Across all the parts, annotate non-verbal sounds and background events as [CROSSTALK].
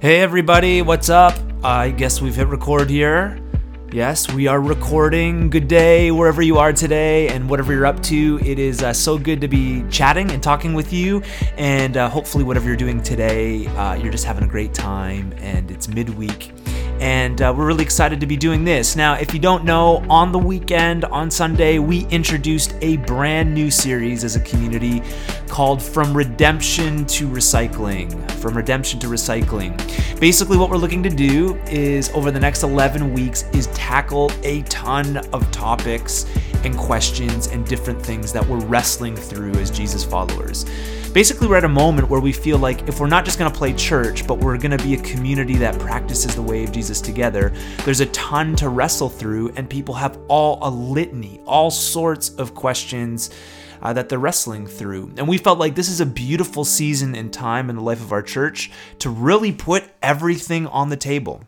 Hey, everybody, what's up? I guess we've hit record here. Yes, we are recording. Good day, wherever you are today, and whatever you're up to. It is uh, so good to be chatting and talking with you. And uh, hopefully, whatever you're doing today, uh, you're just having a great time, and it's midweek and uh, we're really excited to be doing this. Now, if you don't know, on the weekend, on Sunday, we introduced a brand new series as a community called From Redemption to Recycling. From Redemption to Recycling. Basically, what we're looking to do is over the next 11 weeks is tackle a ton of topics and questions and different things that we're wrestling through as Jesus followers. Basically, we're at a moment where we feel like if we're not just going to play church, but we're going to be a community that practices the way of Jesus together, there's a ton to wrestle through, and people have all a litany, all sorts of questions. Uh, that they're wrestling through. And we felt like this is a beautiful season and time in the life of our church to really put everything on the table.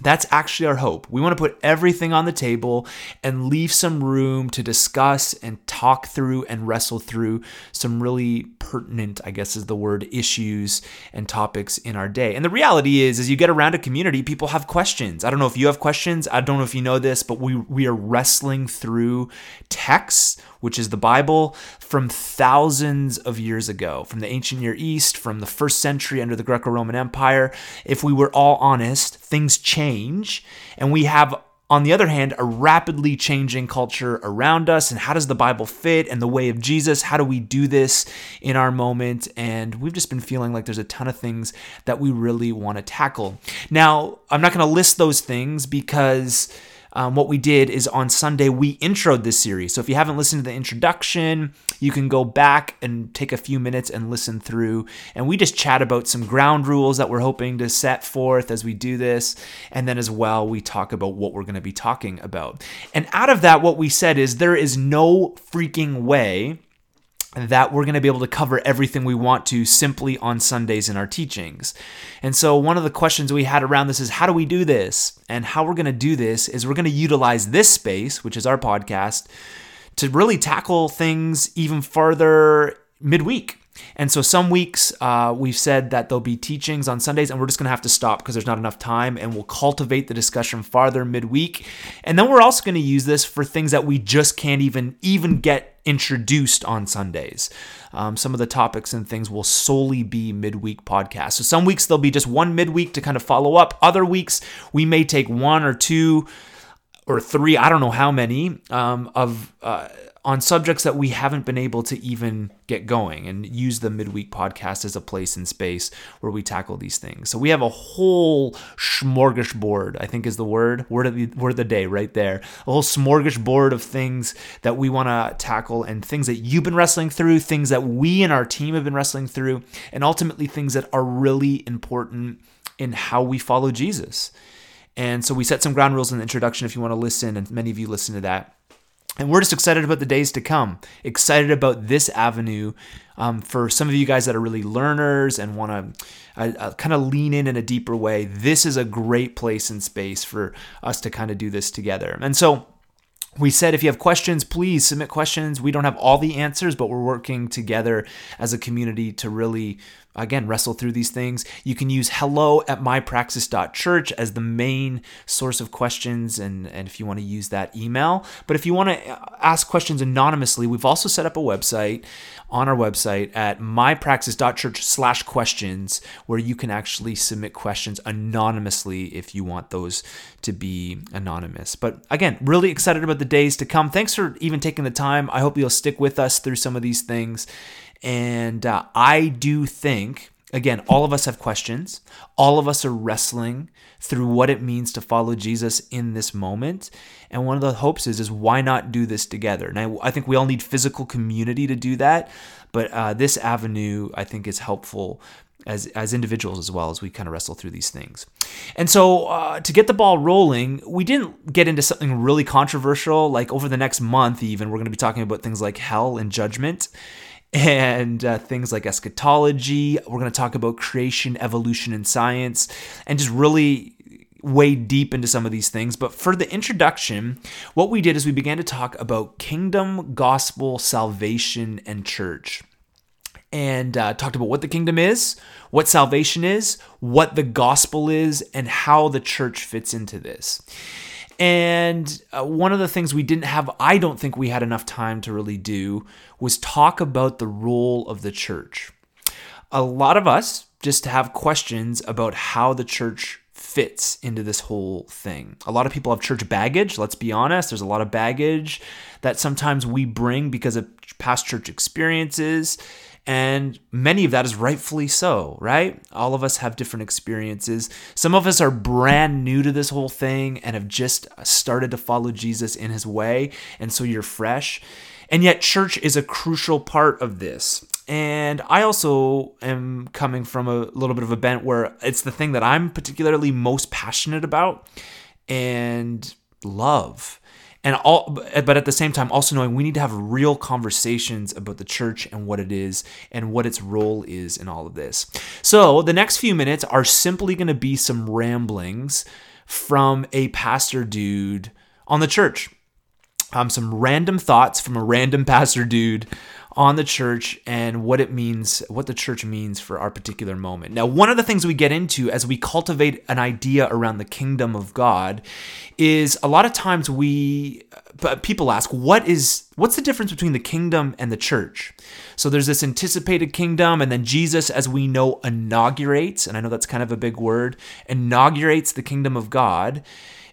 That's actually our hope. We want to put everything on the table and leave some room to discuss and talk through and wrestle through some really pertinent, I guess is the word, issues and topics in our day. And the reality is, as you get around a community, people have questions. I don't know if you have questions. I don't know if you know this, but we we are wrestling through texts which is the Bible, from thousands of years ago, from the ancient Near East, from the first century under the Greco Roman Empire. If we were all honest, things change, and we have on the other hand, a rapidly changing culture around us, and how does the Bible fit and the way of Jesus? How do we do this in our moment? And we've just been feeling like there's a ton of things that we really want to tackle. Now, I'm not going to list those things because um, what we did is on Sunday, we introed this series. So if you haven't listened to the introduction, you can go back and take a few minutes and listen through. And we just chat about some ground rules that we're hoping to set forth as we do this. And then as well, we talk about what we're going to be talking about. And out of that, what we said is there is no freaking way that we're going to be able to cover everything we want to simply on Sundays in our teachings. And so, one of the questions we had around this is how do we do this? And how we're going to do this is we're going to utilize this space, which is our podcast, to really tackle things even farther midweek. And so some weeks uh, we've said that there'll be teachings on Sundays, and we're just going to have to stop because there's not enough time, and we'll cultivate the discussion farther midweek. And then we're also going to use this for things that we just can't even even get introduced on Sundays. Um, some of the topics and things will solely be midweek podcasts. So some weeks there'll be just one midweek to kind of follow up. Other weeks we may take one or two or three, I don't know how many, um, of uh, on subjects that we haven't been able to even get going and use the midweek podcast as a place and space where we tackle these things. So we have a whole smorgasbord, I think is the word, word of the, word of the day right there. A whole smorgasbord of things that we want to tackle and things that you've been wrestling through, things that we and our team have been wrestling through, and ultimately things that are really important in how we follow Jesus. And so we set some ground rules in the introduction if you want to listen, and many of you listen to that. And we're just excited about the days to come, excited about this avenue um, for some of you guys that are really learners and want to uh, uh, kind of lean in in a deeper way. This is a great place and space for us to kind of do this together. And so, we said if you have questions, please submit questions. We don't have all the answers, but we're working together as a community to really again wrestle through these things. You can use hello at mypraxis.church as the main source of questions and, and if you want to use that email. But if you want to uh, ask questions anonymously we've also set up a website on our website at mypraxis.church slash questions where you can actually submit questions anonymously if you want those to be anonymous. But again really excited about the days to come. Thanks for even taking the time. I hope you'll stick with us through some of these things and uh, I do think, again, all of us have questions. All of us are wrestling through what it means to follow Jesus in this moment. And one of the hopes is, is why not do this together? And I, I think we all need physical community to do that. But uh, this avenue, I think, is helpful as as individuals as well as we kind of wrestle through these things. And so uh, to get the ball rolling, we didn't get into something really controversial. Like over the next month, even we're going to be talking about things like hell and judgment and uh, things like eschatology. We're going to talk about creation, evolution, and science, and just really wade deep into some of these things. But for the introduction, what we did is we began to talk about kingdom, gospel, salvation, and church. and uh, talked about what the kingdom is, what salvation is, what the gospel is, and how the church fits into this. And uh, one of the things we didn't have, I don't think we had enough time to really do, was talk about the role of the church. A lot of us just have questions about how the church fits into this whole thing. A lot of people have church baggage, let's be honest. There's a lot of baggage that sometimes we bring because of past church experiences. And many of that is rightfully so, right? All of us have different experiences. Some of us are brand new to this whole thing and have just started to follow Jesus in his way. And so you're fresh. And yet, church is a crucial part of this. And I also am coming from a little bit of a bent where it's the thing that I'm particularly most passionate about and love and all but at the same time also knowing we need to have real conversations about the church and what it is and what its role is in all of this. So the next few minutes are simply going to be some ramblings from a pastor dude on the church. Um, some random thoughts from a random [LAUGHS] pastor dude on the church and what it means, what the church means for our particular moment. Now, one of the things we get into as we cultivate an idea around the kingdom of God is a lot of times we uh, people ask what is what's the difference between the kingdom and the church so there's this anticipated kingdom and then jesus as we know inaugurates and i know that's kind of a big word inaugurates the kingdom of god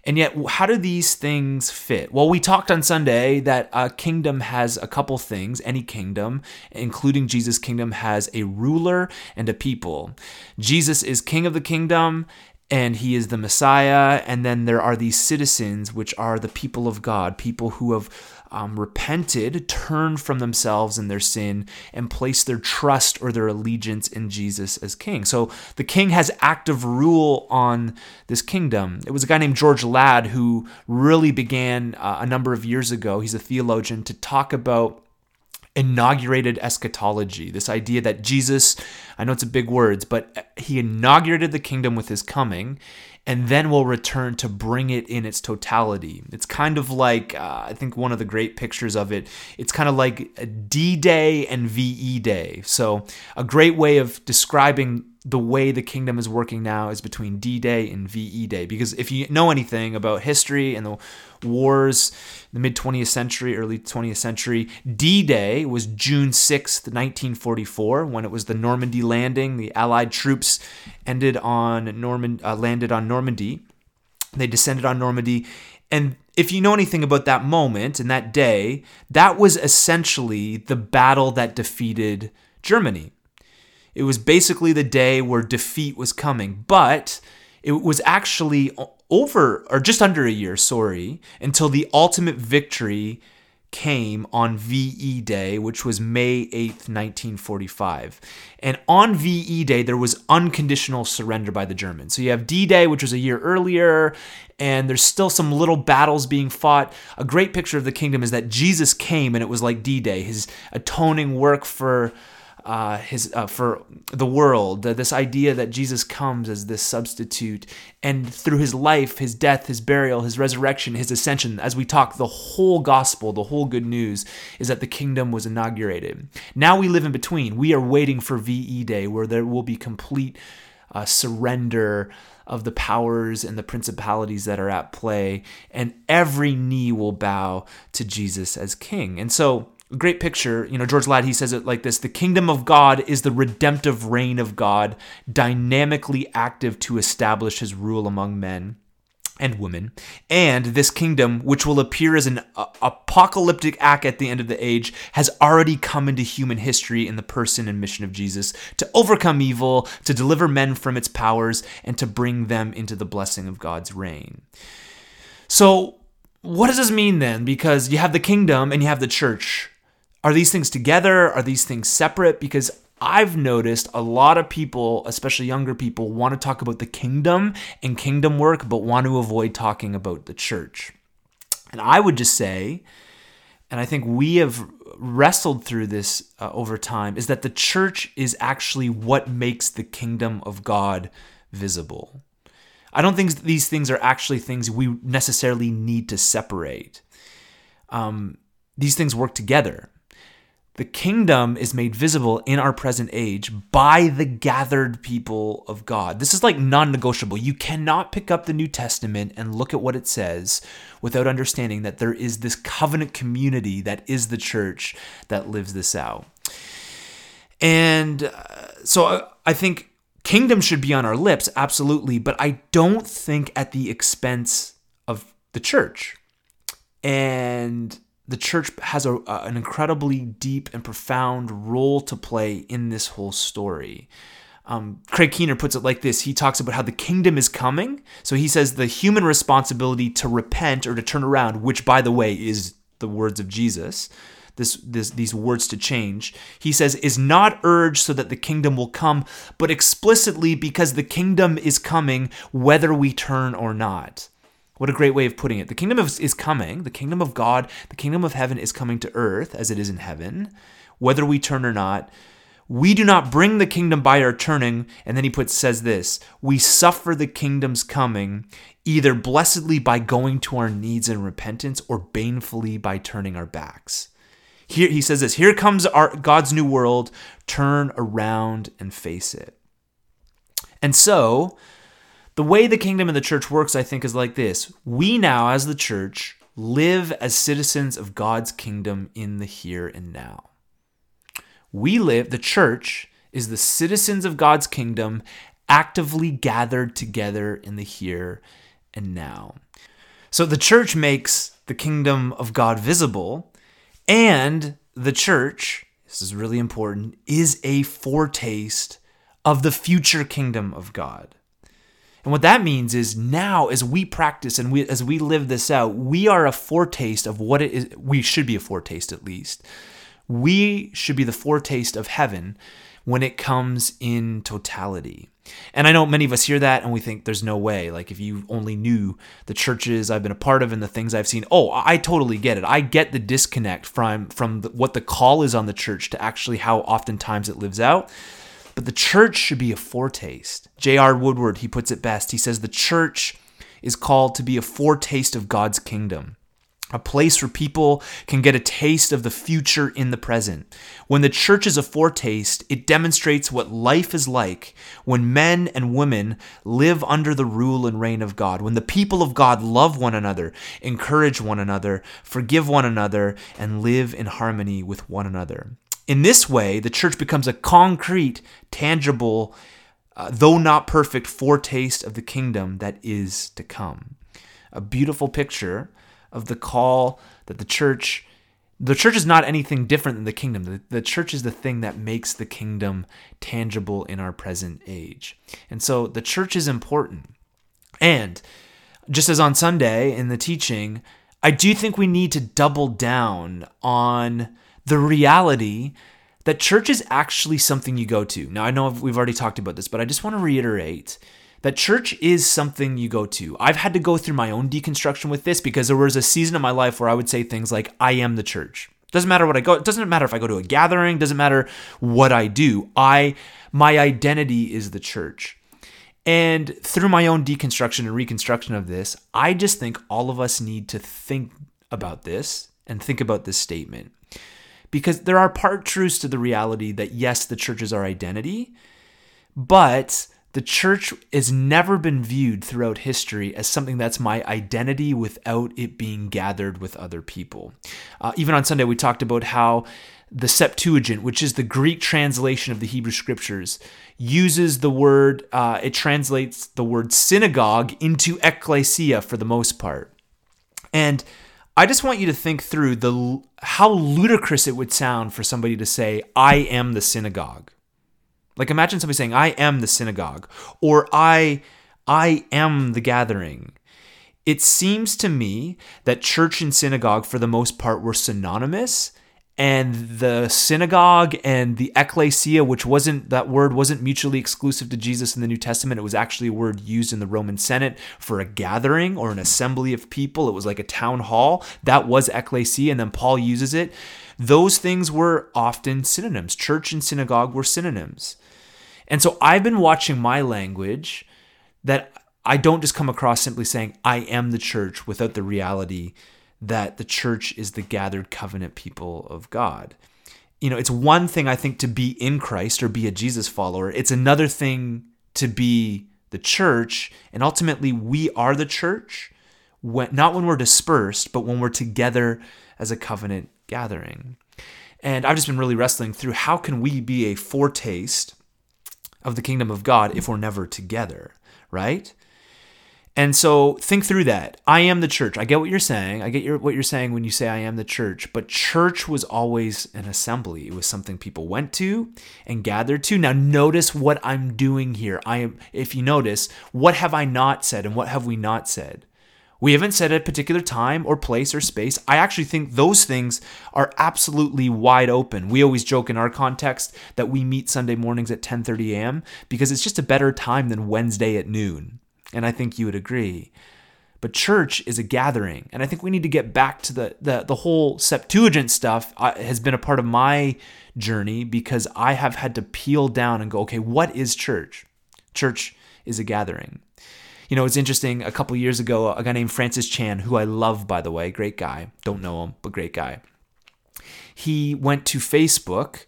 and yet, how do these things fit? Well, we talked on Sunday that a kingdom has a couple things. Any kingdom, including Jesus' kingdom, has a ruler and a people. Jesus is king of the kingdom, and he is the Messiah. And then there are these citizens, which are the people of God, people who have um, repented, turned from themselves and their sin, and placed their trust or their allegiance in Jesus as king. So the king has active rule on this kingdom. It was a guy named George Ladd who really began uh, a number of years ago. He's a theologian to talk about inaugurated eschatology this idea that Jesus, I know it's a big word, but he inaugurated the kingdom with his coming and then we'll return to bring it in its totality. It's kind of like, uh, I think one of the great pictures of it, it's kind of like D Day and VE Day. So, a great way of describing the way the kingdom is working now is between D Day and VE Day. Because if you know anything about history and the wars, the mid 20th century, early 20th century, D Day was June 6th, 1944, when it was the Normandy landing. The Allied troops ended on Norman, uh, landed on Normandy. They descended on Normandy. And if you know anything about that moment and that day, that was essentially the battle that defeated Germany. It was basically the day where defeat was coming, but it was actually over or just under a year, sorry, until the ultimate victory came on VE Day, which was May 8th, 1945. And on VE Day, there was unconditional surrender by the Germans. So you have D Day, which was a year earlier, and there's still some little battles being fought. A great picture of the kingdom is that Jesus came and it was like D Day, his atoning work for uh, his uh, for the world. Uh, this idea that Jesus comes as this substitute, and through his life, his death, his burial, his resurrection, his ascension. As we talk, the whole gospel, the whole good news is that the kingdom was inaugurated. Now we live in between. We are waiting for VE Day, where there will be complete uh, surrender of the powers and the principalities that are at play, and every knee will bow to Jesus as King. And so great picture. You know, George Ladd, he says it like this The kingdom of God is the redemptive reign of God, dynamically active to establish his rule among men and women. And this kingdom, which will appear as an uh, apocalyptic act at the end of the age, has already come into human history in the person and mission of Jesus to overcome evil, to deliver men from its powers, and to bring them into the blessing of God's reign. So, what does this mean then? Because you have the kingdom and you have the church. Are these things together? Are these things separate? Because I've noticed a lot of people, especially younger people, want to talk about the kingdom and kingdom work, but want to avoid talking about the church. And I would just say, and I think we have wrestled through this uh, over time, is that the church is actually what makes the kingdom of God visible. I don't think these things are actually things we necessarily need to separate. Um, these things work together. The kingdom is made visible in our present age by the gathered people of God. This is like non negotiable. You cannot pick up the New Testament and look at what it says without understanding that there is this covenant community that is the church that lives this out. And uh, so I think kingdom should be on our lips, absolutely, but I don't think at the expense of the church. And the church has a, an incredibly deep and profound role to play in this whole story. Um, Craig Keener puts it like this He talks about how the kingdom is coming. So he says the human responsibility to repent or to turn around, which, by the way, is the words of Jesus. This, this, these words to change. He says, is not urged so that the kingdom will come, but explicitly because the kingdom is coming whether we turn or not. What a great way of putting it. The kingdom of, is coming. The kingdom of God, the kingdom of heaven is coming to earth as it is in heaven, whether we turn or not. We do not bring the kingdom by our turning. And then he puts says this, we suffer the kingdom's coming either blessedly by going to our needs in repentance or banefully by turning our backs. Here he says this, here comes our God's new world, turn around and face it. And so, the way the kingdom of the church works, I think, is like this We now, as the church, live as citizens of God's kingdom in the here and now. We live, the church is the citizens of God's kingdom actively gathered together in the here and now. So the church makes the kingdom of God visible, and the church, this is really important, is a foretaste of the future kingdom of God. And what that means is now as we practice and we as we live this out, we are a foretaste of what it is we should be a foretaste at least. We should be the foretaste of heaven when it comes in totality. And I know many of us hear that and we think there's no way. Like if you only knew the churches I've been a part of and the things I've seen, oh, I totally get it. I get the disconnect from from the, what the call is on the church to actually how oftentimes it lives out. But the church should be a foretaste. J.R. Woodward, he puts it best. He says the church is called to be a foretaste of God's kingdom, a place where people can get a taste of the future in the present. When the church is a foretaste, it demonstrates what life is like when men and women live under the rule and reign of God, when the people of God love one another, encourage one another, forgive one another, and live in harmony with one another. In this way, the church becomes a concrete, tangible, uh, though not perfect, foretaste of the kingdom that is to come. A beautiful picture of the call that the church the church is not anything different than the kingdom. The, the, church is the thing that makes the kingdom tangible in our present age. And so the church is important. And just as on Sunday in the teaching, I do think we need to double down on the reality that church is actually something you go to. Now, I know we've already talked about this, but I just want to reiterate that church is something you go to. I've had to go through my own deconstruction with this because there was a season of my life where I would say things like, I am the church. Doesn't matter what I go, it doesn't matter if I go to a gathering, doesn't matter what I do. I my identity is the church. And through my own deconstruction and reconstruction of this, I just think all of us need to think about this and think about this statement because there are part truths to the reality that yes, the church is our identity, but the church has never been viewed throughout history as something that's my identity without it being gathered with other people. Uh, even on Sunday, we talked about how the Septuagint, which is the Greek translation of the Hebrew scriptures, uses the word, uh, it translates the word synagogue into ecclesia for the most part. And I just want you to think through the how ludicrous it would sound for somebody to say, "I am the synagogue." Like imagine somebody saying, "I am the synagogue," or "I I am the gathering." It seems to me that church and synagogue, for the most part, were synonymous, and the synagogue and the ecclesia which wasn't that word wasn't mutually exclusive to Jesus in the New Testament. It was actually a word used in the Roman Senate for a gathering or an assembly of people. It was like a town hall. That was ecclesia and then Paul uses it. Those things were often synonyms. Church and synagogue were synonyms. And so I've been watching my language that I don't just come across simply saying I am the church without the reality that the church is the gathered covenant people of God. you know, it's one thing I think to be in Christ or be a Jesus follower. It's another thing to be the church, and ultimately we are the church when not when we're dispersed, but when we're together as a covenant gathering. And I've just been really wrestling through how can we be a foretaste of the kingdom of God if we're never together, right? And so think through that. I am the church. I get what you're saying. I get your, what you're saying when you say I am the church. But church was always an assembly. It was something people went to and gathered to. Now notice what I'm doing here. I am if you notice, what have I not said and what have we not said? We haven't said a particular time or place or space. I actually think those things are absolutely wide open. We always joke in our context that we meet Sunday mornings at 10:30 a.m. because it's just a better time than Wednesday at noon and I think you would agree. But church is a gathering, and I think we need to get back to the the, the whole Septuagint stuff. Uh, has been a part of my journey because I have had to peel down and go, okay, what is church? Church is a gathering. You know, it's interesting. A couple years ago, a guy named Francis Chan, who I love, by the way, great guy. Don't know him, but great guy. He went to Facebook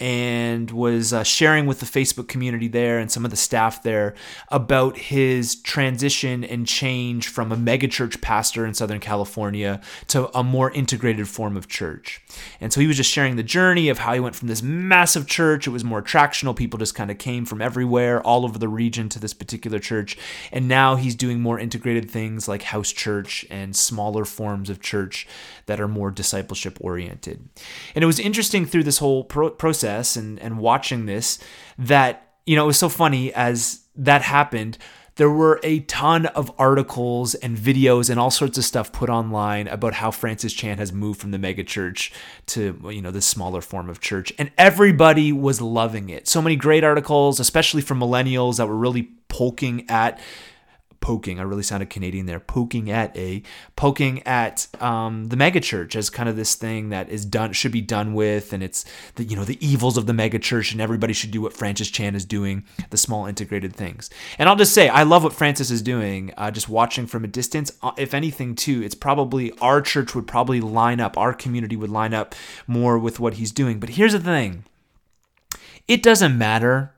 and was uh, sharing with the Facebook community there and some of the staff there about his transition and change from a megachurch pastor in Southern California to a more integrated form of church. And so he was just sharing the journey of how he went from this massive church, it was more attractional, people just kind of came from everywhere, all over the region to this particular church. And now he's doing more integrated things like house church and smaller forms of church that are more discipleship oriented. And it was interesting through this whole pro- process process and, and watching this that, you know, it was so funny as that happened. There were a ton of articles and videos and all sorts of stuff put online about how Francis Chan has moved from the megachurch to, you know, this smaller form of church. And everybody was loving it. So many great articles, especially from millennials that were really poking at poking. I really sounded Canadian there. Poking at a poking at um, the megachurch as kind of this thing that is done should be done with, and it's the you know the evils of the megachurch, and everybody should do what Francis Chan is doing, the small integrated things. And I'll just say I love what Francis is doing. Uh, just watching from a distance, uh, if anything, too, it's probably our church would probably line up, our community would line up more with what he's doing. But here's the thing. It doesn't matter,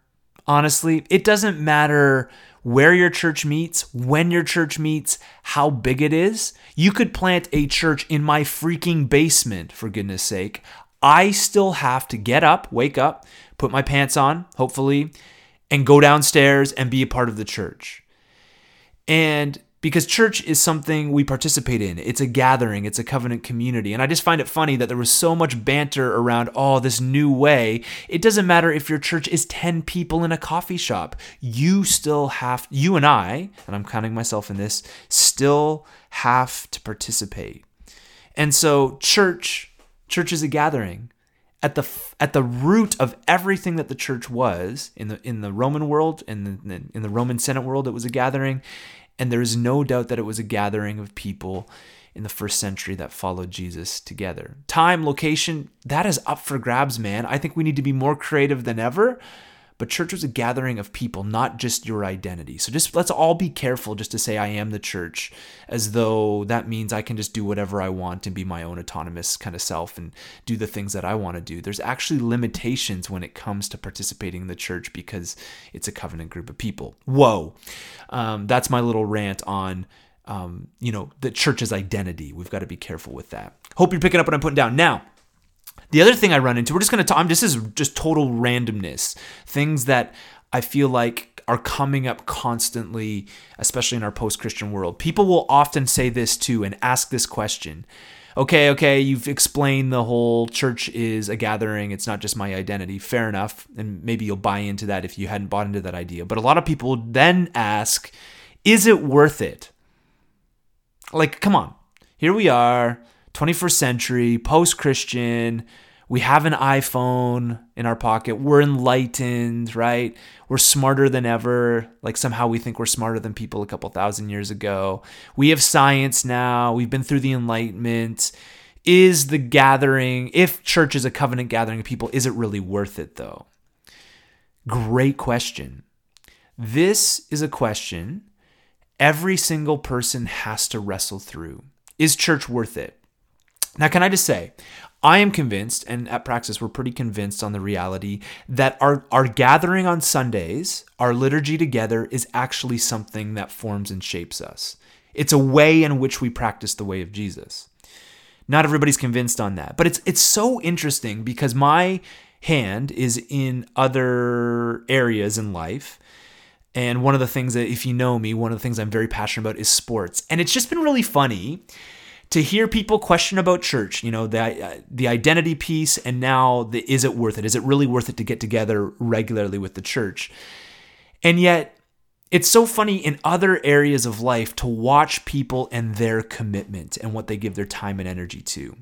honestly. It doesn't matter where your church meets, when your church meets, how big it is. You could plant a church in my freaking basement, for goodness sake. I still have to get up, wake up, put my pants on, hopefully, and go downstairs and be a part of the church. And because church is something we participate in. It's a gathering, it's a covenant community. And I just find it funny that there was so much banter around, oh, this new way. It doesn't matter if your church is 10 people in a coffee shop. You still have, you and I, and I'm counting myself in this, still have to participate. And so, church, church is a gathering. At the at the root of everything that the church was in the in the Roman world in the in the Roman Senate world, it was a gathering and there is no doubt that it was a gathering of people in the first century that followed Jesus together. Time, location, that is up for grabs, man. I think we need to be more creative than ever but church was a gathering of people, not just your identity. So just let's all be careful just to say I am the church as though that means I can just do whatever I want and be my own autonomous kind of self and do the things that I want to do. There's actually limitations when it comes to participating in the church because it's a covenant group of people. Whoa. Um, that's my little rant on um, you know, the church's identity. We've got to be careful with that. Hope you're picking up what I'm putting down. Now, the other thing I run into, we're just going to talk, this is just total randomness. Things that I feel like are coming up constantly, especially in our post Christian world. People will often say this too and ask this question. Okay, okay, you've explained the whole church is a gathering, it's not just my identity. Fair enough. And maybe you'll buy into that if you hadn't bought into that idea. But a lot of people then ask, is it worth it? Like, come on, here we are 21st century, post Christian. We have an iPhone in our pocket. We're enlightened, right? We're smarter than ever. Like somehow we think we're smarter than people a couple thousand years ago. We have science now. We've been through the Enlightenment. Is the gathering, if church is a covenant gathering of people, is it really worth it though? Great question. This is a question every single person has to wrestle through. Is church worth it? Now, can I just say, I am convinced, and at Praxis, we're pretty convinced on the reality that our, our gathering on Sundays, our liturgy together, is actually something that forms and shapes us. It's a way in which we practice the way of Jesus. Not everybody's convinced on that, but it's it's so interesting because my hand is in other areas in life. And one of the things that, if you know me, one of the things I'm very passionate about is sports. And it's just been really funny to hear people question about church, you know, the uh, the identity piece, and now the is it worth it? Is it really worth it to get together regularly with the church? And yet, it's so funny in other areas of life to watch people and their commitment and what they give their time and energy to.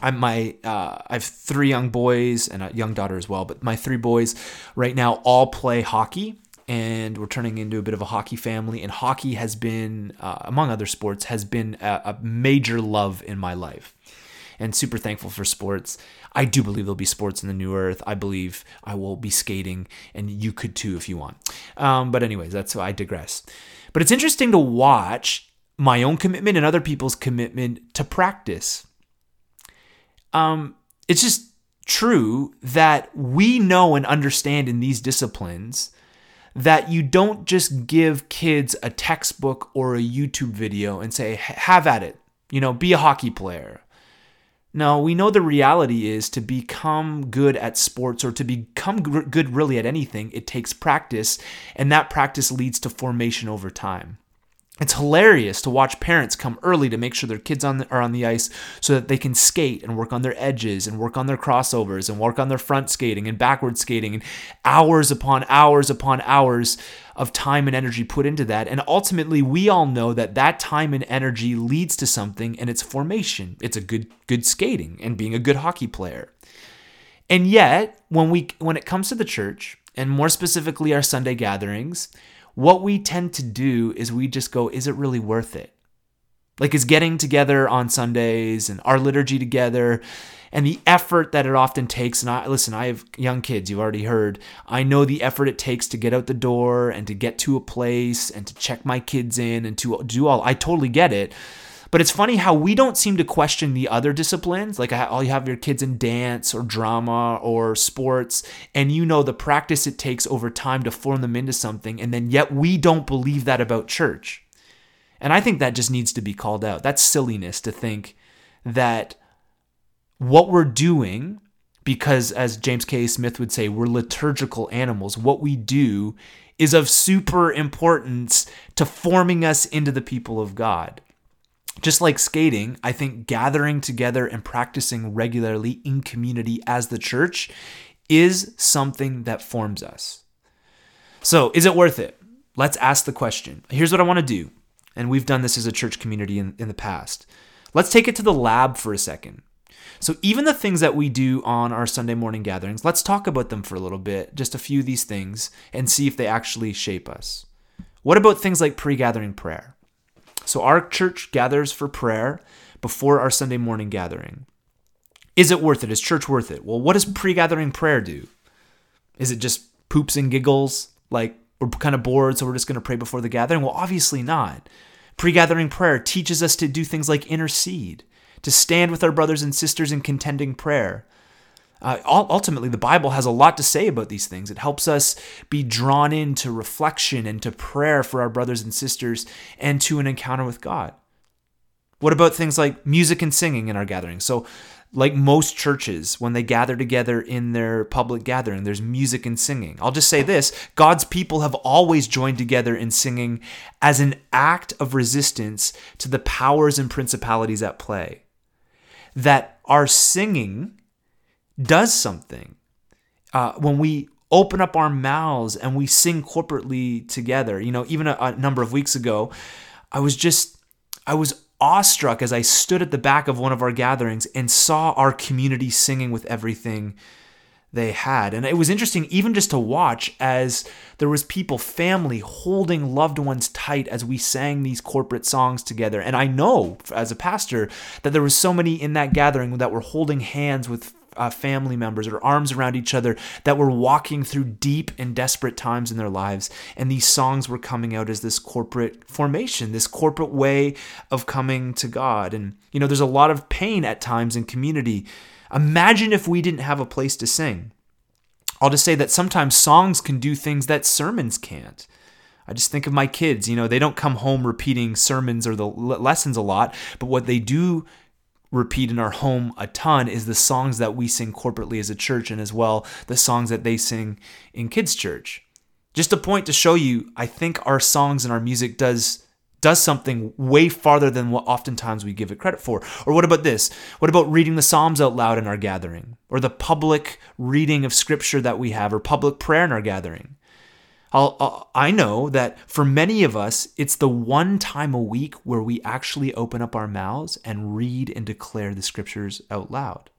I'm my uh, I have three young boys and a young daughter as well, but my three boys right now all play hockey and we're turning into a bit of a hockey family. And hockey has been, uh, among other sports, has been a, a major love in my life and super thankful for sports. I do believe there'll be sports in the new earth. I believe I will be skating, and you could too if you want. Um, but, anyways, that's why I digress. But it's interesting to watch my own commitment and other people's commitment to practice. Um, it's just true that we know and understand in these disciplines that you don't just give kids a textbook or a YouTube video and say, have at it, you know, be a hockey player. No, we know the reality is to become good at sports or to become good really at anything, it takes practice, and that practice leads to formation over time. It's hilarious to watch parents come early to make sure their kids on the, are on the ice so that they can skate and work on their edges and work on their crossovers and work on their front skating and backward skating and hours upon hours upon hours of time and energy put into that. And ultimately, we all know that that time and energy leads to something and it's formation. It's a good good skating and being a good hockey player. And yet, when we when it comes to the church and more specifically our Sunday gatherings, what we tend to do is we just go, is it really worth it? Like, is getting together on Sundays and our liturgy together and the effort that it often takes. And I listen, I have young kids, you've already heard. I know the effort it takes to get out the door and to get to a place and to check my kids in and to do all. I totally get it. But it's funny how we don't seem to question the other disciplines. Like all you have your kids in dance or drama or sports, and you know the practice it takes over time to form them into something, and then yet we don't believe that about church. And I think that just needs to be called out. That's silliness to think that what we're doing, because as James K. Smith would say, we're liturgical animals, what we do is of super importance to forming us into the people of God. Just like skating, I think gathering together and practicing regularly in community as the church is something that forms us. So, is it worth it? Let's ask the question. Here's what I want to do, and we've done this as a church community in, in the past. Let's take it to the lab for a second. So, even the things that we do on our Sunday morning gatherings, let's talk about them for a little bit, just a few of these things, and see if they actually shape us. What about things like pre gathering prayer? So our church gathers for prayer before our Sunday morning gathering. Is it worth it? Is church worth it? Well, what does pre gathering prayer do? Is it just poops and giggles? Like we're kind of bored, so we're just going to pray before the gathering? Well, obviously not. Pre gathering prayer teaches us to do things like intercede, to stand with our brothers and sisters in contending prayer, uh, ultimately, the Bible has a lot to say about these things. It helps us be drawn into reflection and to prayer for our brothers and sisters and to an encounter with God. What about things like music and singing in our gatherings? So, like most churches, when they gather together in their public gathering, there's music and singing. I'll just say this God's people have always joined together in singing as an act of resistance to the powers and principalities at play. That our singing does something. Uh, when we open up our mouths and we sing corporately together, you know, even a, a number of weeks ago, I was just, I was awestruck as I stood at the back of one of our gatherings and saw our community singing with everything they had and it was interesting even just to watch as there was people family holding loved ones tight as we sang these corporate songs together and i know as a pastor that there was so many in that gathering that were holding hands with uh, family members or arms around each other that were walking through deep and desperate times in their lives. And these songs were coming out as this corporate formation, this corporate way of coming to God. And, you know, there's a lot of pain at times in community. Imagine if we didn't have a place to sing. I'll just say that sometimes songs can do things that sermons can't. I just think of my kids, you know, they don't come home repeating sermons or the lessons a lot, but what they do repeat in our home a ton is the songs that we sing corporately as a church and as well the songs that they sing in kids church. Just a point to show you, I think our songs and our music does does something way farther than what oftentimes we give it credit for. Or what about this? What about reading the Psalms out loud in our gathering? Or the public reading of scripture that we have, or public prayer in our gathering? I'll, i know that for many of us, it's the one time a week where we actually open up our mouths and read and declare the scriptures out loud.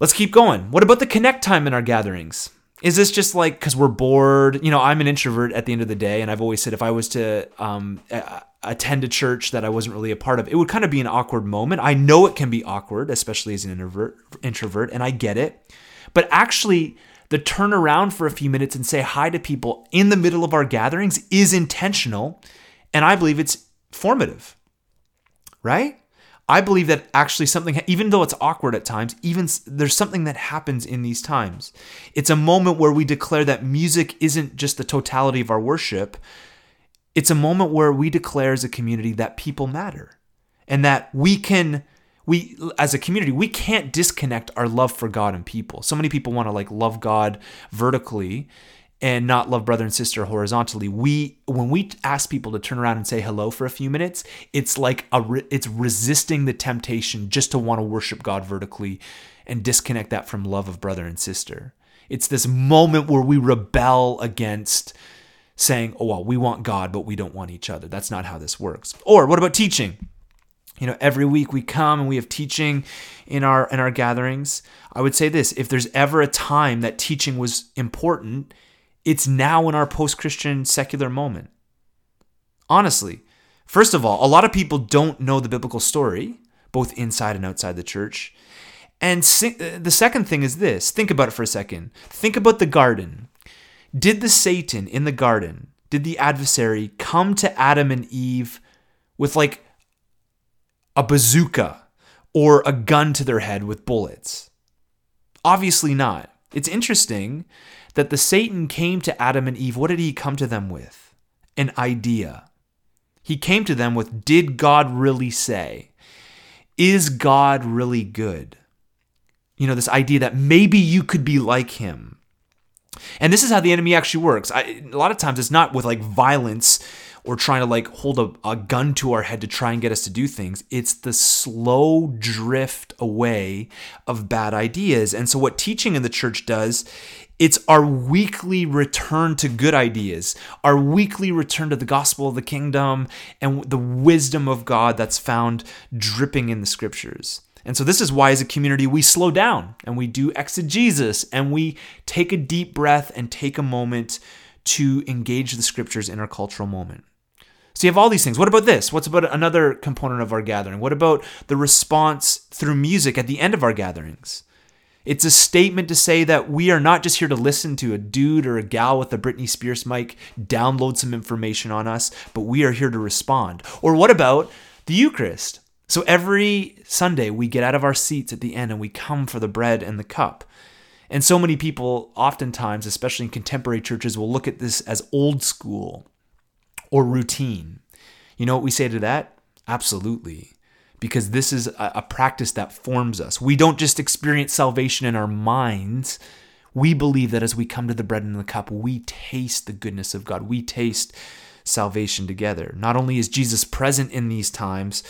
Let's keep going. What about the connect time in our gatherings? is this just like because we're bored? You know, I'm an introvert at the end of the day, and I've always said if I was to um, attend a church that I wasn't really a part of, it would kind of be an awkward moment. I know it can be awkward, especially as an introvert, introvert, and I get it. But actually, the turn around for a few minutes and say hi to people in the middle of our gatherings is intentional, and I believe it's formative. Right? I believe that actually something, even though it's awkward at times, even there's something that happens in these times. It's a moment where we declare that music isn't just the totality of our worship. It's a moment where we declare as a community that people matter and that we can we as a community we can't disconnect our love for god and people so many people want to like love god vertically and not love brother and sister horizontally. We when we ask people to turn around and say hello for a few minutes, it's like a it's resisting the temptation just to want to worship God vertically and disconnect that from love of brother and sister. It's this moment where we rebel against saying, "Oh well, we want God, but we don't want each other." That's not how this works. Or what about teaching? You know, every week we come and we have teaching in our in our gatherings. I would say this, if there's ever a time that teaching was important, it's now in our post Christian secular moment. Honestly, first of all, a lot of people don't know the biblical story, both inside and outside the church. And uh, the second thing is this think about it for a second. Think about the garden. Did the Satan in the garden, did the adversary come to Adam and Eve with like a bazooka or a gun to their head with bullets? Obviously not. It's interesting that the Satan came to Adam and Eve. What did he come to them with? An idea. He came to them with Did God really say? Is God really good? You know, this idea that maybe you could be like him. And this is how the enemy actually works. I, a lot of times it's not with like violence or trying to like hold a, a gun to our head to try and get us to do things. It's the slow drift away of bad ideas. And so, what teaching in the church does it's our weekly return to good ideas, our weekly return to the gospel of the kingdom and the wisdom of God that's found dripping in the scriptures. And so, this is why, as a community, we slow down and we do exegesis and we take a deep breath and take a moment to engage the scriptures in our cultural moment. So, you have all these things. What about this? What's about another component of our gathering? What about the response through music at the end of our gatherings? It's a statement to say that we are not just here to listen to a dude or a gal with a Britney Spears mic download some information on us, but we are here to respond. Or what about the Eucharist? So every Sunday, we get out of our seats at the end and we come for the bread and the cup. And so many people, oftentimes, especially in contemporary churches, will look at this as old school or routine. You know what we say to that? Absolutely because this is a, a practice that forms us. We don't just experience salvation in our minds. We believe that as we come to the bread and the cup, we taste the goodness of God. We taste salvation together. Not only is Jesus present in these times,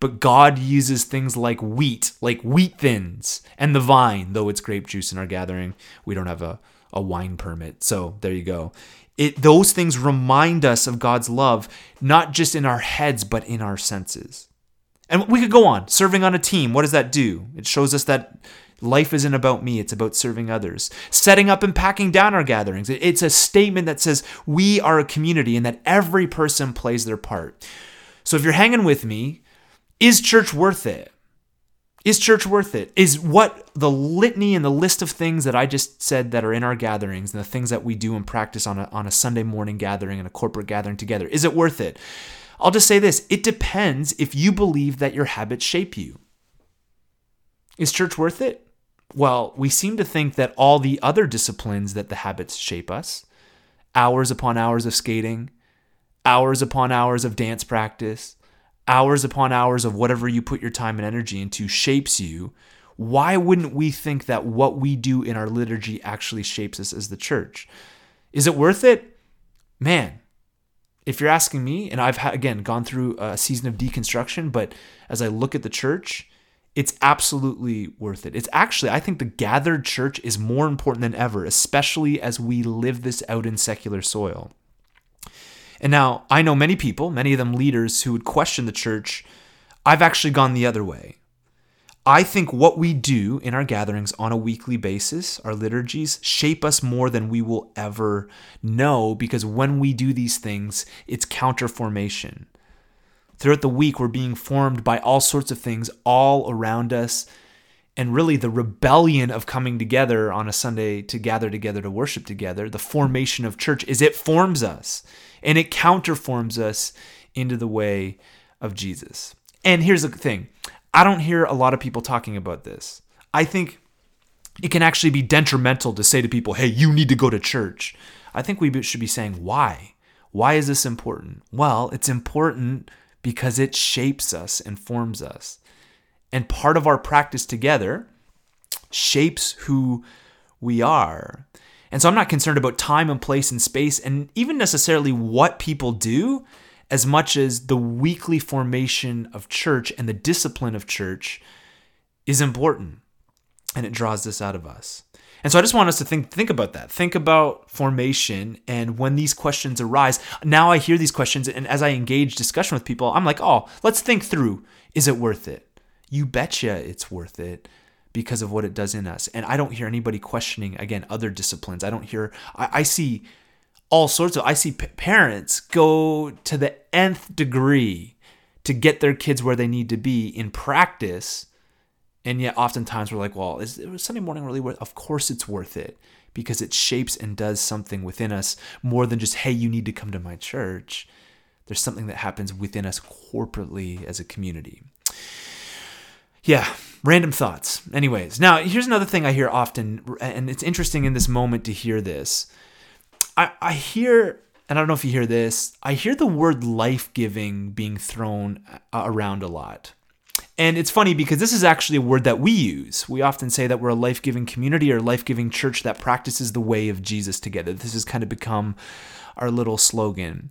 but God uses things like wheat, like wheat thins, and the vine, though it's grape juice in our gathering. We don't have a, a wine permit. So there you go. It, those things remind us of God's love, not just in our heads, but in our senses. And we could go on. Serving on a team, what does that do? It shows us that life isn't about me, it's about serving others. Setting up and packing down our gatherings, it's a statement that says we are a community and that every person plays their part. So if you're hanging with me, is church worth it? Is church worth it? Is what the litany and the list of things that I just said that are in our gatherings and the things that we do and practice on a, on a Sunday morning gathering and a corporate gathering together, is it worth it? I'll just say this it depends if you believe that your habits shape you. Is church worth it? Well, we seem to think that all the other disciplines that the habits shape us hours upon hours of skating, hours upon hours of dance practice, hours upon hours of whatever you put your time and energy into shapes you. Why wouldn't we think that what we do in our liturgy actually shapes us as the church? Is it worth it? Man, if you're asking me, and I've again gone through a season of deconstruction, but as I look at the church, it's absolutely worth it. It's actually, I think the gathered church is more important than ever, especially as we live this out in secular soil. And now, I know many people, many of them leaders, who would question the church. I've actually gone the other way. I think what we do in our gatherings on a weekly basis, our liturgies, shape us more than we will ever know because when we do these things, it's counter formation. Throughout the week, we're being formed by all sorts of things all around us. And really, the rebellion of coming together on a Sunday to gather together to worship together, the formation of church, is it forms us and it counterforms us into the way of Jesus. And here's the thing I don't hear a lot of people talking about this. I think it can actually be detrimental to say to people, hey, you need to go to church. I think we should be saying, why? Why is this important? Well, it's important because it shapes us and forms us. And part of our practice together shapes who we are. And so I'm not concerned about time and place and space and even necessarily what people do as much as the weekly formation of church and the discipline of church is important and it draws this out of us. And so I just want us to think think about that. Think about formation and when these questions arise. Now I hear these questions and as I engage discussion with people, I'm like, "Oh, let's think through. Is it worth it?" You betcha it's worth it because of what it does in us. And I don't hear anybody questioning again other disciplines. I don't hear I, I see all sorts of I see p- parents go to the nth degree to get their kids where they need to be in practice and yet, oftentimes, we're like, well, is Sunday morning really worth Of course, it's worth it because it shapes and does something within us more than just, hey, you need to come to my church. There's something that happens within us corporately as a community. Yeah, random thoughts. Anyways, now here's another thing I hear often, and it's interesting in this moment to hear this. I, I hear, and I don't know if you hear this, I hear the word life giving being thrown around a lot. And it's funny because this is actually a word that we use. We often say that we're a life giving community or life giving church that practices the way of Jesus together. This has kind of become our little slogan.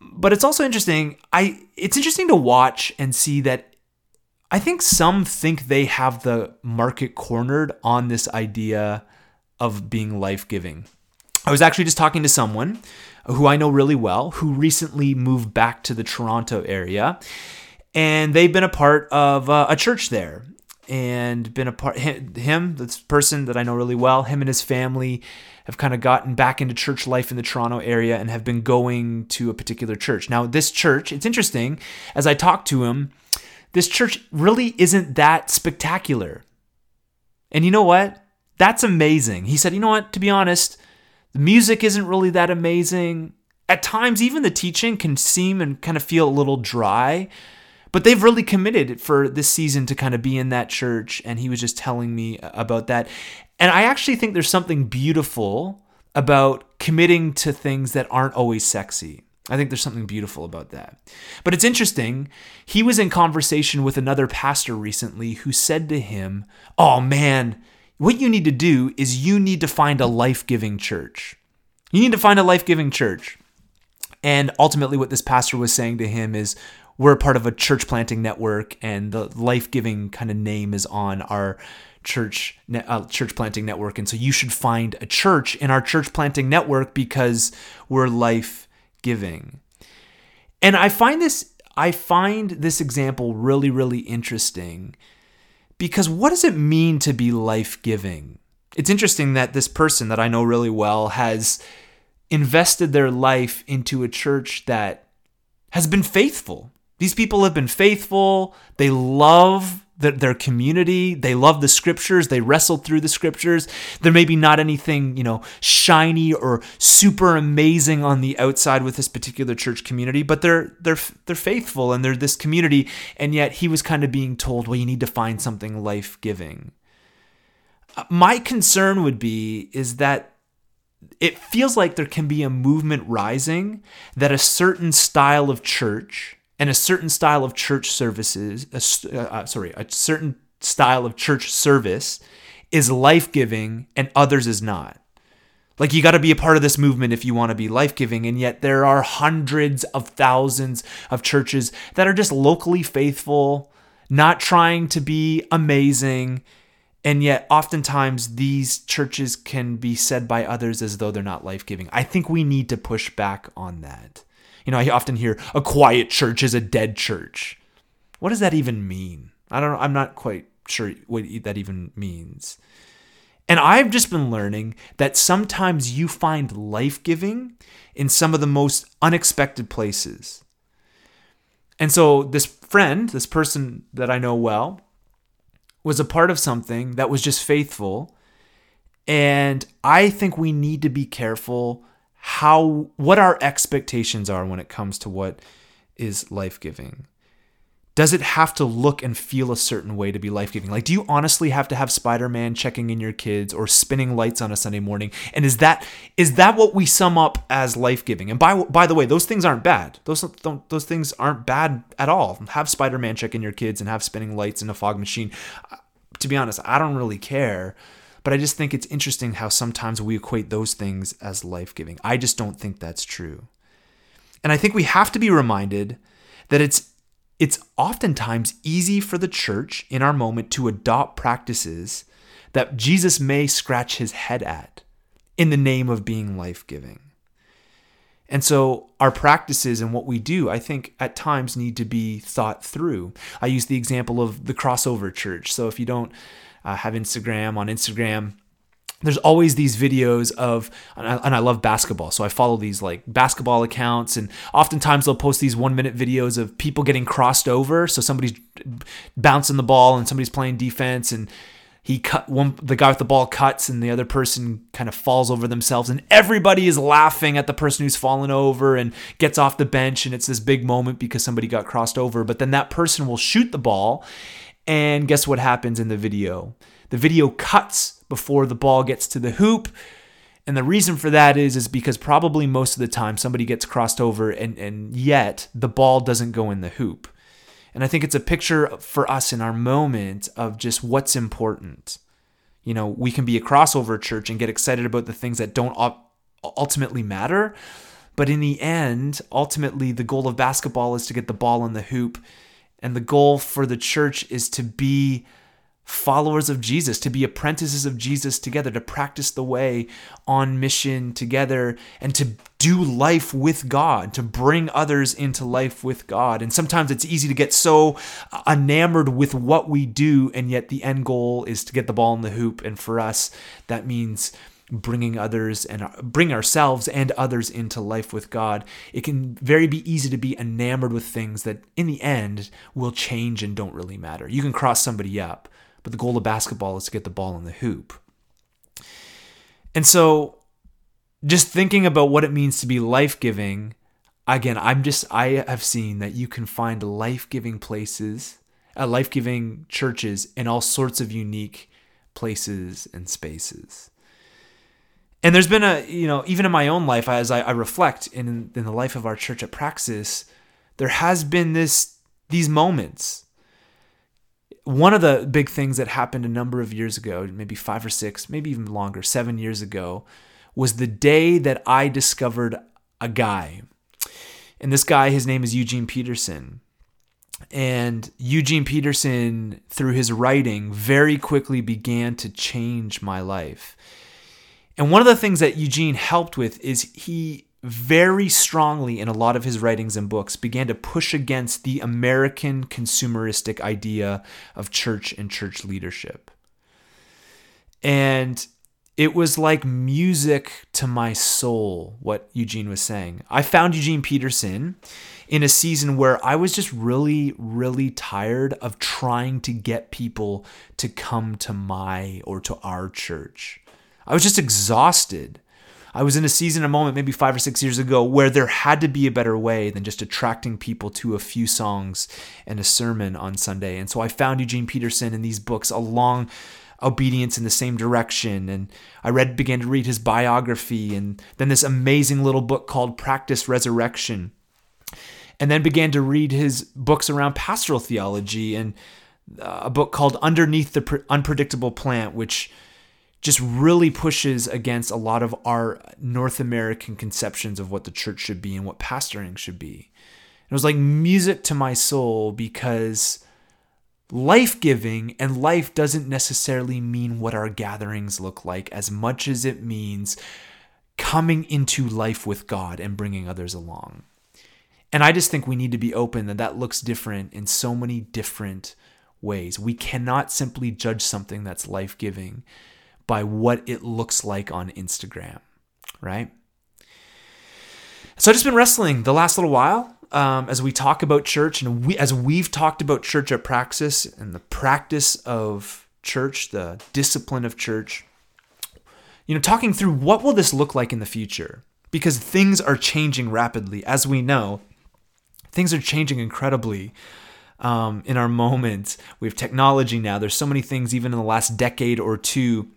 But it's also interesting. I it's interesting to watch and see that I think some think they have the market cornered on this idea of being life giving. I was actually just talking to someone who I know really well who recently moved back to the Toronto area and they've been a part of uh, a church there and been a part him this person that i know really well him and his family have kind of gotten back into church life in the toronto area and have been going to a particular church now this church it's interesting as i talked to him this church really isn't that spectacular. And you know what? That's amazing. He said you know what? To be honest the music isn't really that amazing. At times even the teaching can seem and kind of feel a little dry but they've really committed for this season to kind of be in that church and he was just telling me about that. And i actually think there's something beautiful about committing to things that aren't always sexy I think there's something beautiful about that. But it's interesting. He was in conversation with another pastor recently who said to him, Oh man, what you need to do is you need to find a life giving church. You need to find a life giving church. And ultimately, what this pastor was saying to him is, we're part of a church planting network, and the life giving kind of name is on our church uh, church planting network. And so you should find a church in our church planting network because we're life giving. And I find this I find this example really really interesting because what does it mean to be life giving? It's interesting that this person that I know really well has invested their life into a church that has been faithful These people have been faithful. They love the, their community. They love the scriptures. They wrestled through the scriptures. There may be not anything, you know, shiny or super amazing on the outside with this particular church community, but they're they're they're faithful and they're this community. And yet he was kind of being told, well, you need to find something life giving. Uh, my concern would be is that it feels like there can be a movement rising that a certain style of church and a certain style of church services, uh, uh, sorry, a certain style of church service is life giving and others is not. Like you got to be a part of this movement if you want to be life giving. And yet there are hundreds of thousands of churches that are just locally faithful, not trying to be amazing. And yet, oftentimes, these churches can be said by others as though they're not life giving. I think we need to push back on that. You know, I often hear a quiet church is a dead church. What does that even mean? I don't know. I'm not quite sure what that even means. And I've just been learning that sometimes you find life giving in some of the most unexpected places. And so, this friend, this person that I know well, was a part of something that was just faithful. And I think we need to be careful how what our expectations are when it comes to what is life-giving. Does it have to look and feel a certain way to be life-giving? Like do you honestly have to have Spider-Man checking in your kids or spinning lights on a Sunday morning? And is that is that what we sum up as life-giving? And by by the way, those things aren't bad. Those those things aren't bad at all. Have Spider-Man check in your kids and have spinning lights in a fog machine. To be honest, I don't really care but I just think it's interesting how sometimes we equate those things as life giving. I just don't think that's true. And I think we have to be reminded that it's it's oftentimes easy for the church in our moment to adopt practices that Jesus may scratch his head at in the name of being life giving. And so our practices and what we do, I think at times need to be thought through. I use the example of the crossover church. So if you don't uh, have Instagram. On Instagram, there's always these videos of and I, and I, love basketball so i follow these like basketball accounts and oftentimes they'll post these one minute videos of people getting crossed over so somebody's bouncing the ball and somebody's playing defense and he cut one the guy with the ball cuts and the other person kind of falls over themselves and everybody is laughing at the person who's fallen over and gets off the bench and it's this big moment because somebody got crossed over but then that person will shoot the ball and guess what happens in the video? The video cuts before the ball gets to the hoop. And the reason for that is is because probably most of the time somebody gets crossed over and, and yet the ball doesn't go in the hoop. And I think it's a picture for us in our moment of just what's important. You know, we can be a crossover church and get excited about the things that don't ultimately matter. But in the end, ultimately, the goal of basketball is to get the ball in the hoop and the goal for the church is to be followers of Jesus, to be apprentices of Jesus together, to practice the way on mission together, and to do life with God, to bring others into life with God. And sometimes it's easy to get so enamored with what we do, and yet the end goal is to get the ball in the hoop. And for us, that means bringing others and bring ourselves and others into life with God, it can very be easy to be enamored with things that in the end will change and don't really matter. You can cross somebody up, but the goal of basketball is to get the ball in the hoop. And so just thinking about what it means to be life-giving, again, I'm just I have seen that you can find life-giving places, uh, life-giving churches in all sorts of unique places and spaces and there's been a you know even in my own life as I, I, reflect in in the life of our church at Praxis, there has been this these moments. One of the big things that happened a number of years ago, maybe five or six, maybe even longer, seven years ago, was the day that I discovered a guy. And this guy, his name is Eugene Peterson. And Eugene Peterson, through his writing, very quickly began to change my life and one of the things that Eugene helped with is he very strongly in a lot of his writings and books began to push against the American consumeristic idea of church and church leadership. And it was like music to my soul, what Eugene was saying. I found Eugene Peterson in a season where I was just really, really tired of trying to get people to come to my or to our church. I was just exhausted. I was in a season, a moment, maybe five or six years ago, where there had to be a better way than just attracting people to a few songs and a sermon on Sunday. And so I found Eugene Peterson in these books along obedience in the same direction. And I read, began to read his biography, and then this amazing little book called Practice Resurrection. And then began to read his books around pastoral theology and uh, a book called Underneath the Unpredictable Plant, which just really pushes against a lot of our North American conceptions of what the church should be and what pastoring should be. It was like music to my soul because life giving and life doesn't necessarily mean what our gatherings look like as much as it means coming into life with God and bringing others along. And I just think we need to be open that that looks different in so many different ways. We cannot simply judge something that's life giving by what it looks like on Instagram, right? So I've just been wrestling the last little while um, as we talk about church and we, as we've talked about church at Praxis and the practice of church, the discipline of church. You know, talking through what will this look like in the future? Because things are changing rapidly, as we know. Things are changing incredibly um, in our moment. We have technology now. There's so many things, even in the last decade or two,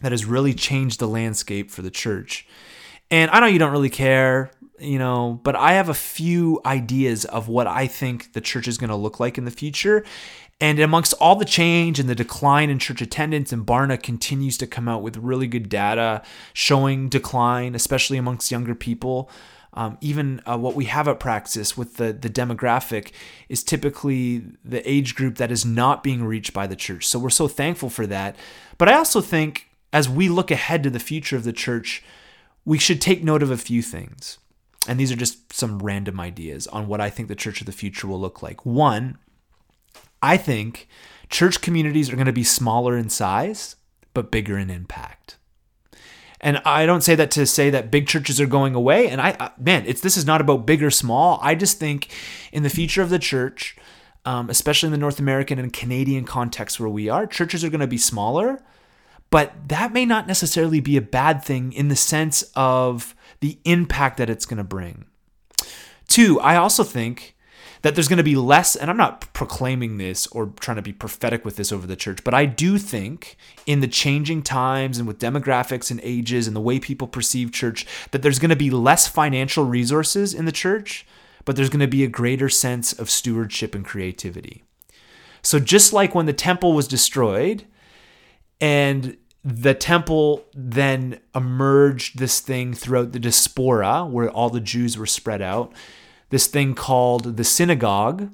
that has really changed the landscape for the church. And I know you don't really care, you know, but I have a few ideas of what I think the church is going to look like in the future. And amongst all the change and the decline in church attendance, and Barna continues to come out with really good data showing decline, especially amongst younger people. Um, even uh, what we have at Praxis with the, the demographic is typically the age group that is not being reached by the church. So we're so thankful for that. But I also think as we look ahead to the future of the church, we should take note of a few things. And these are just some random ideas on what I think the church of the future will look like. One, I think church communities are going to be smaller in size, but bigger in impact. And I don't say that to say that big churches are going away. And I, man, it's this is not about big or small. I just think in the future of the church, um, especially in the North American and Canadian context where we are, churches are going to be smaller, but that may not necessarily be a bad thing in the sense of the impact that it's going to bring. Two, I also think that there's going to be less, and I'm not proclaiming this or trying to be prophetic with this over the church, but I do think in the changing times and with demographics and ages and the way people perceive church, that there's going to be less financial resources in the church, but there's going to be a greater sense of stewardship and creativity. So just like when the temple was destroyed, and the temple then emerged this thing throughout the diaspora where all the Jews were spread out, this thing called the synagogue.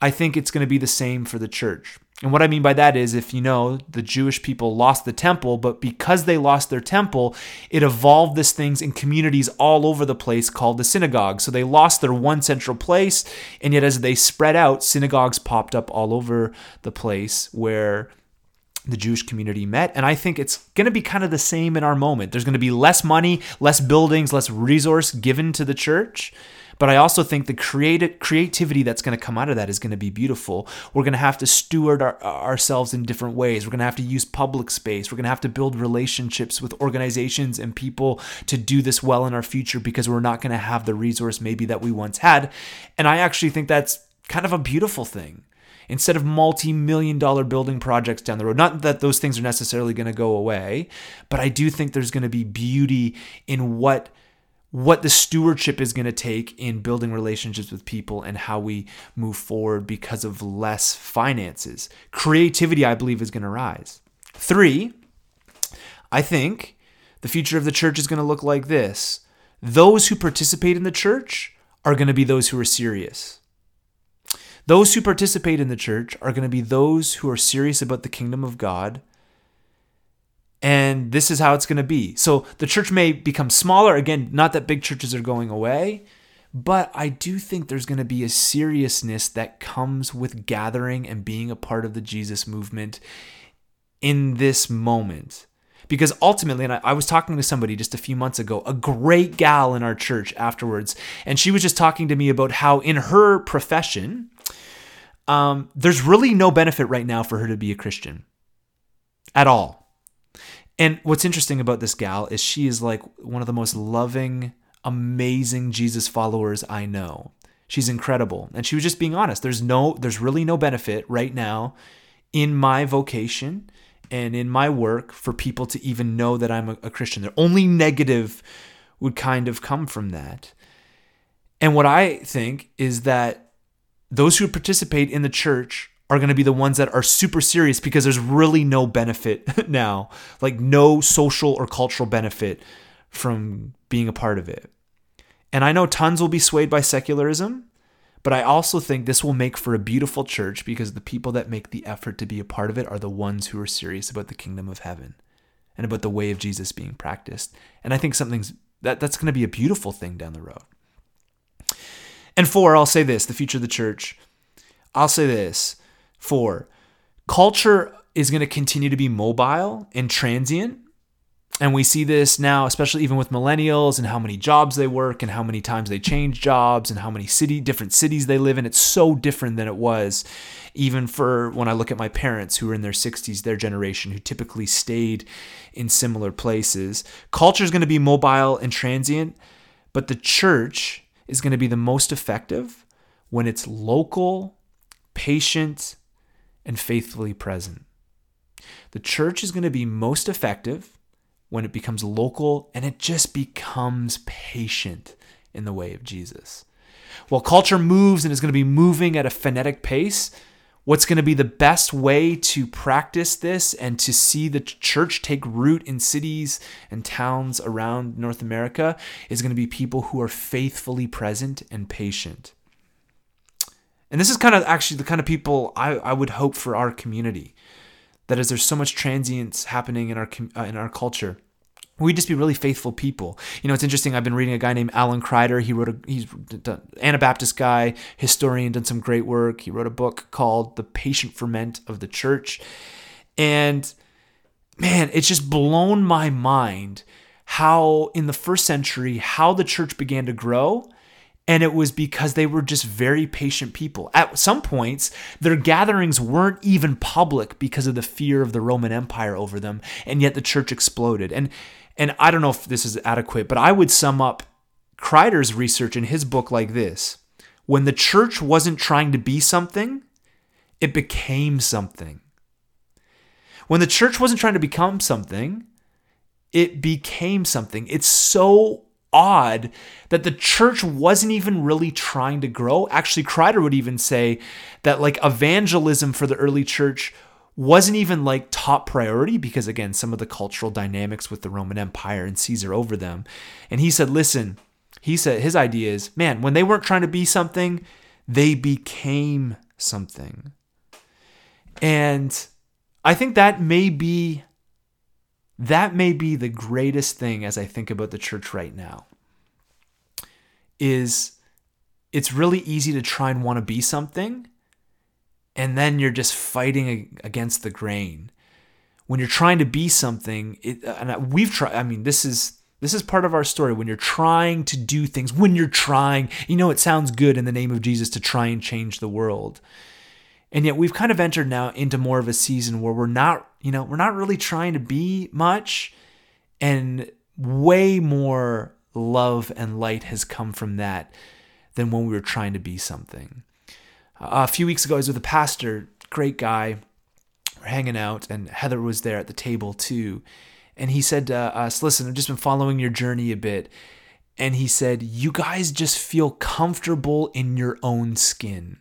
I think it's going to be the same for the church. And what I mean by that is, if you know, the Jewish people lost the temple, but because they lost their temple, it evolved this things in communities all over the place called the synagogue. So they lost their one central place, and yet as they spread out, synagogues popped up all over the place where the Jewish community met. And I think it's going to be kind of the same in our moment. There's going to be less money, less buildings, less resource given to the church. But I also think the creative creativity that's going to come out of that is going to be beautiful. We're going to have to steward our, ourselves in different ways. We're going to have to use public space. We're going to have to build relationships with organizations and people to do this well in our future because we're not going to have the resource maybe that we once had. And I actually think that's kind of a beautiful thing instead of multi million dollar building projects down the road. Not that those things are necessarily going to go away, but I do think there's going to be beauty in what what the stewardship is going to take in building relationships with people and how we move forward because of less finances. Creativity, I believe, is going to rise. Three, I think the future of the church is going to look like this those who participate in the church are going to be those who are serious. Those who participate in the church are going to be those who are serious about the kingdom of God. And this is how it's going to be. So the church may become smaller. Again, not that big churches are going away, but I do think there's going to be a seriousness that comes with gathering and being a part of the Jesus movement in this moment Because ultimately, and I, I was talking to somebody just a few months ago, a great gal in our church afterwards, and she was just talking to me about how in her profession, um, there's really no benefit right now for her to be a Christian at all. And what's interesting about this gal is she is like one of the most loving, amazing Jesus followers I know. She's incredible. And she was just being honest. There's no there's really no benefit right now in my vocation and in my work for people to even know that I'm a, a Christian. The only negative would kind of come from that. And what I think is that those who participate in the church are going to be the ones that are super serious because there's really no benefit [LAUGHS] now, like no social or cultural benefit from being a part of it. And I know tons will be swayed by secularism, but I also think this will make for a beautiful church because the people that make the effort to be a part of it are the ones who are serious about the kingdom of heaven and about the way of Jesus being practiced. And I think something's that that's going to be a beautiful thing down the road. And four, I'll say this the future of the church. I'll say this. Four, culture is going to continue to be mobile and transient. And we see this now, especially even with millennials and how many jobs they work and how many times they change jobs and how many city different cities they live in. It's so different than it was even for when I look at my parents who are in their 60s, their generation, who typically stayed in similar places. Culture is going to be mobile and transient, but the church is going to be the most effective when it's local, patient, and faithfully present. The church is going to be most effective when it becomes local and it just becomes patient in the way of Jesus. While culture moves and is going to be moving at a frenetic pace, what's going to be the best way to practice this and to see the church take root in cities and towns around North America is going to be people who are faithfully present and patient. And this is kind of actually the kind of people I, I would hope for our community. That is, there's so much transience happening in our uh, in our culture we just be really faithful people. You know, it's interesting. I've been reading a guy named Alan Kreider. He wrote a he's an Anabaptist guy, historian, done some great work. He wrote a book called "The Patient Ferment of the Church," and man, it's just blown my mind how in the first century how the church began to grow. And it was because they were just very patient people. At some points, their gatherings weren't even public because of the fear of the Roman Empire over them, and yet the church exploded. And and I don't know if this is adequate, but I would sum up Kreider's research in his book like this When the church wasn't trying to be something, it became something. When the church wasn't trying to become something, it became something. It's so odd that the church wasn't even really trying to grow. Actually, Kreider would even say that like evangelism for the early church wasn't even like top priority because again some of the cultural dynamics with the roman empire and caesar over them. And he said listen he said his idea is man when they weren't trying to be something they became something. And i think that may be that may be the greatest thing as i think about the church right now is it's really easy to try and want to be something and then you're just fighting against the grain. When you're trying to be something, it, and we've tried. I mean, this is this is part of our story. When you're trying to do things, when you're trying, you know, it sounds good in the name of Jesus to try and change the world. And yet we've kind of entered now into more of a season where we're not, you know, we're not really trying to be much and way more love and light has come from that than when we were trying to be something a few weeks ago, I was with a pastor, great guy. We're hanging out, and Heather was there at the table too. And he said to us, Listen, I've just been following your journey a bit. And he said, You guys just feel comfortable in your own skin.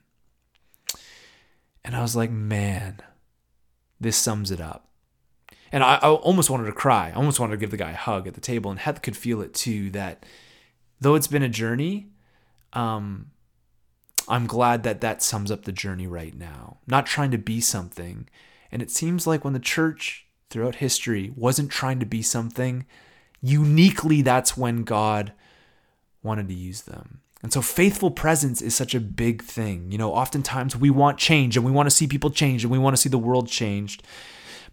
And I was like, Man, this sums it up. And I, I, almost wanted to cry. I almost wanted to give the guy a hug at the table. And Heather could feel it too that though it's been a journey, um, I'm glad that that sums up the journey right now. Not trying to be something. And it seems like when the church throughout history wasn't trying to be something, uniquely that's when God wanted to use them. And so faithful presence is such a big thing. You know, oftentimes we want change and we want to see people change and we want to see the world changed.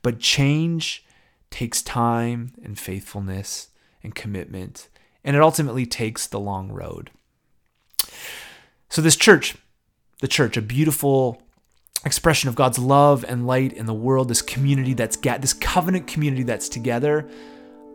But change takes time and faithfulness and commitment, and it ultimately takes the long road. So, this church, the church, a beautiful expression of God's love and light in the world, this community that's got this covenant community that's together.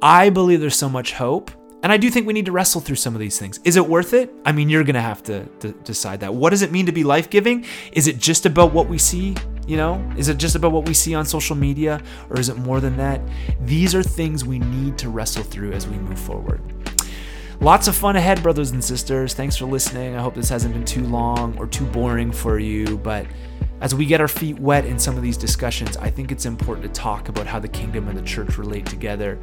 I believe there's so much hope. And I do think we need to wrestle through some of these things. Is it worth it? I mean, you're going to have to decide that. What does it mean to be life giving? Is it just about what we see? You know, is it just about what we see on social media or is it more than that? These are things we need to wrestle through as we move forward. Lots of fun ahead, brothers and sisters. Thanks for listening. I hope this hasn't been too long or too boring for you, but as we get our feet wet in some of these discussions, I think it's important to talk about how the kingdom and the church relate together,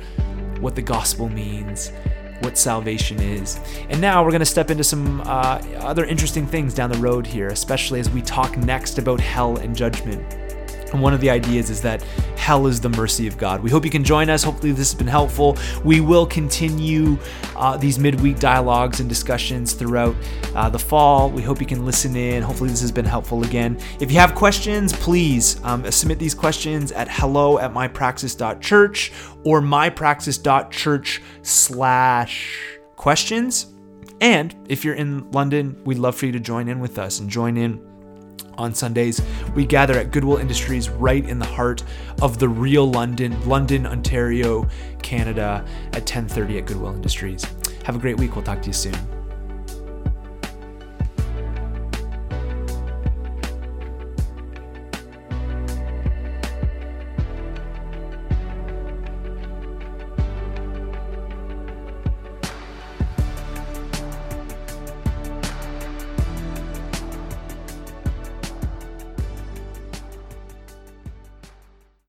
what the gospel means, what salvation is. And now we're going to step into some uh, other interesting things down the road here, especially as we talk next about hell and judgment. And one of the ideas is that hell is the mercy of God. We hope you can join us. Hopefully, this has been helpful. We will continue uh, these midweek dialogues and discussions throughout uh, the fall. We hope you can listen in. Hopefully, this has been helpful again. If you have questions, please um, submit these questions at hello at mypraxis.church or mypraxis.church slash questions. And if you're in London, we'd love for you to join in with us and join in on Sundays. We gather at Goodwill Industries right in the heart of the real London, London, Ontario, Canada at 10:30 at Goodwill Industries. Have a great week. We'll talk to you soon.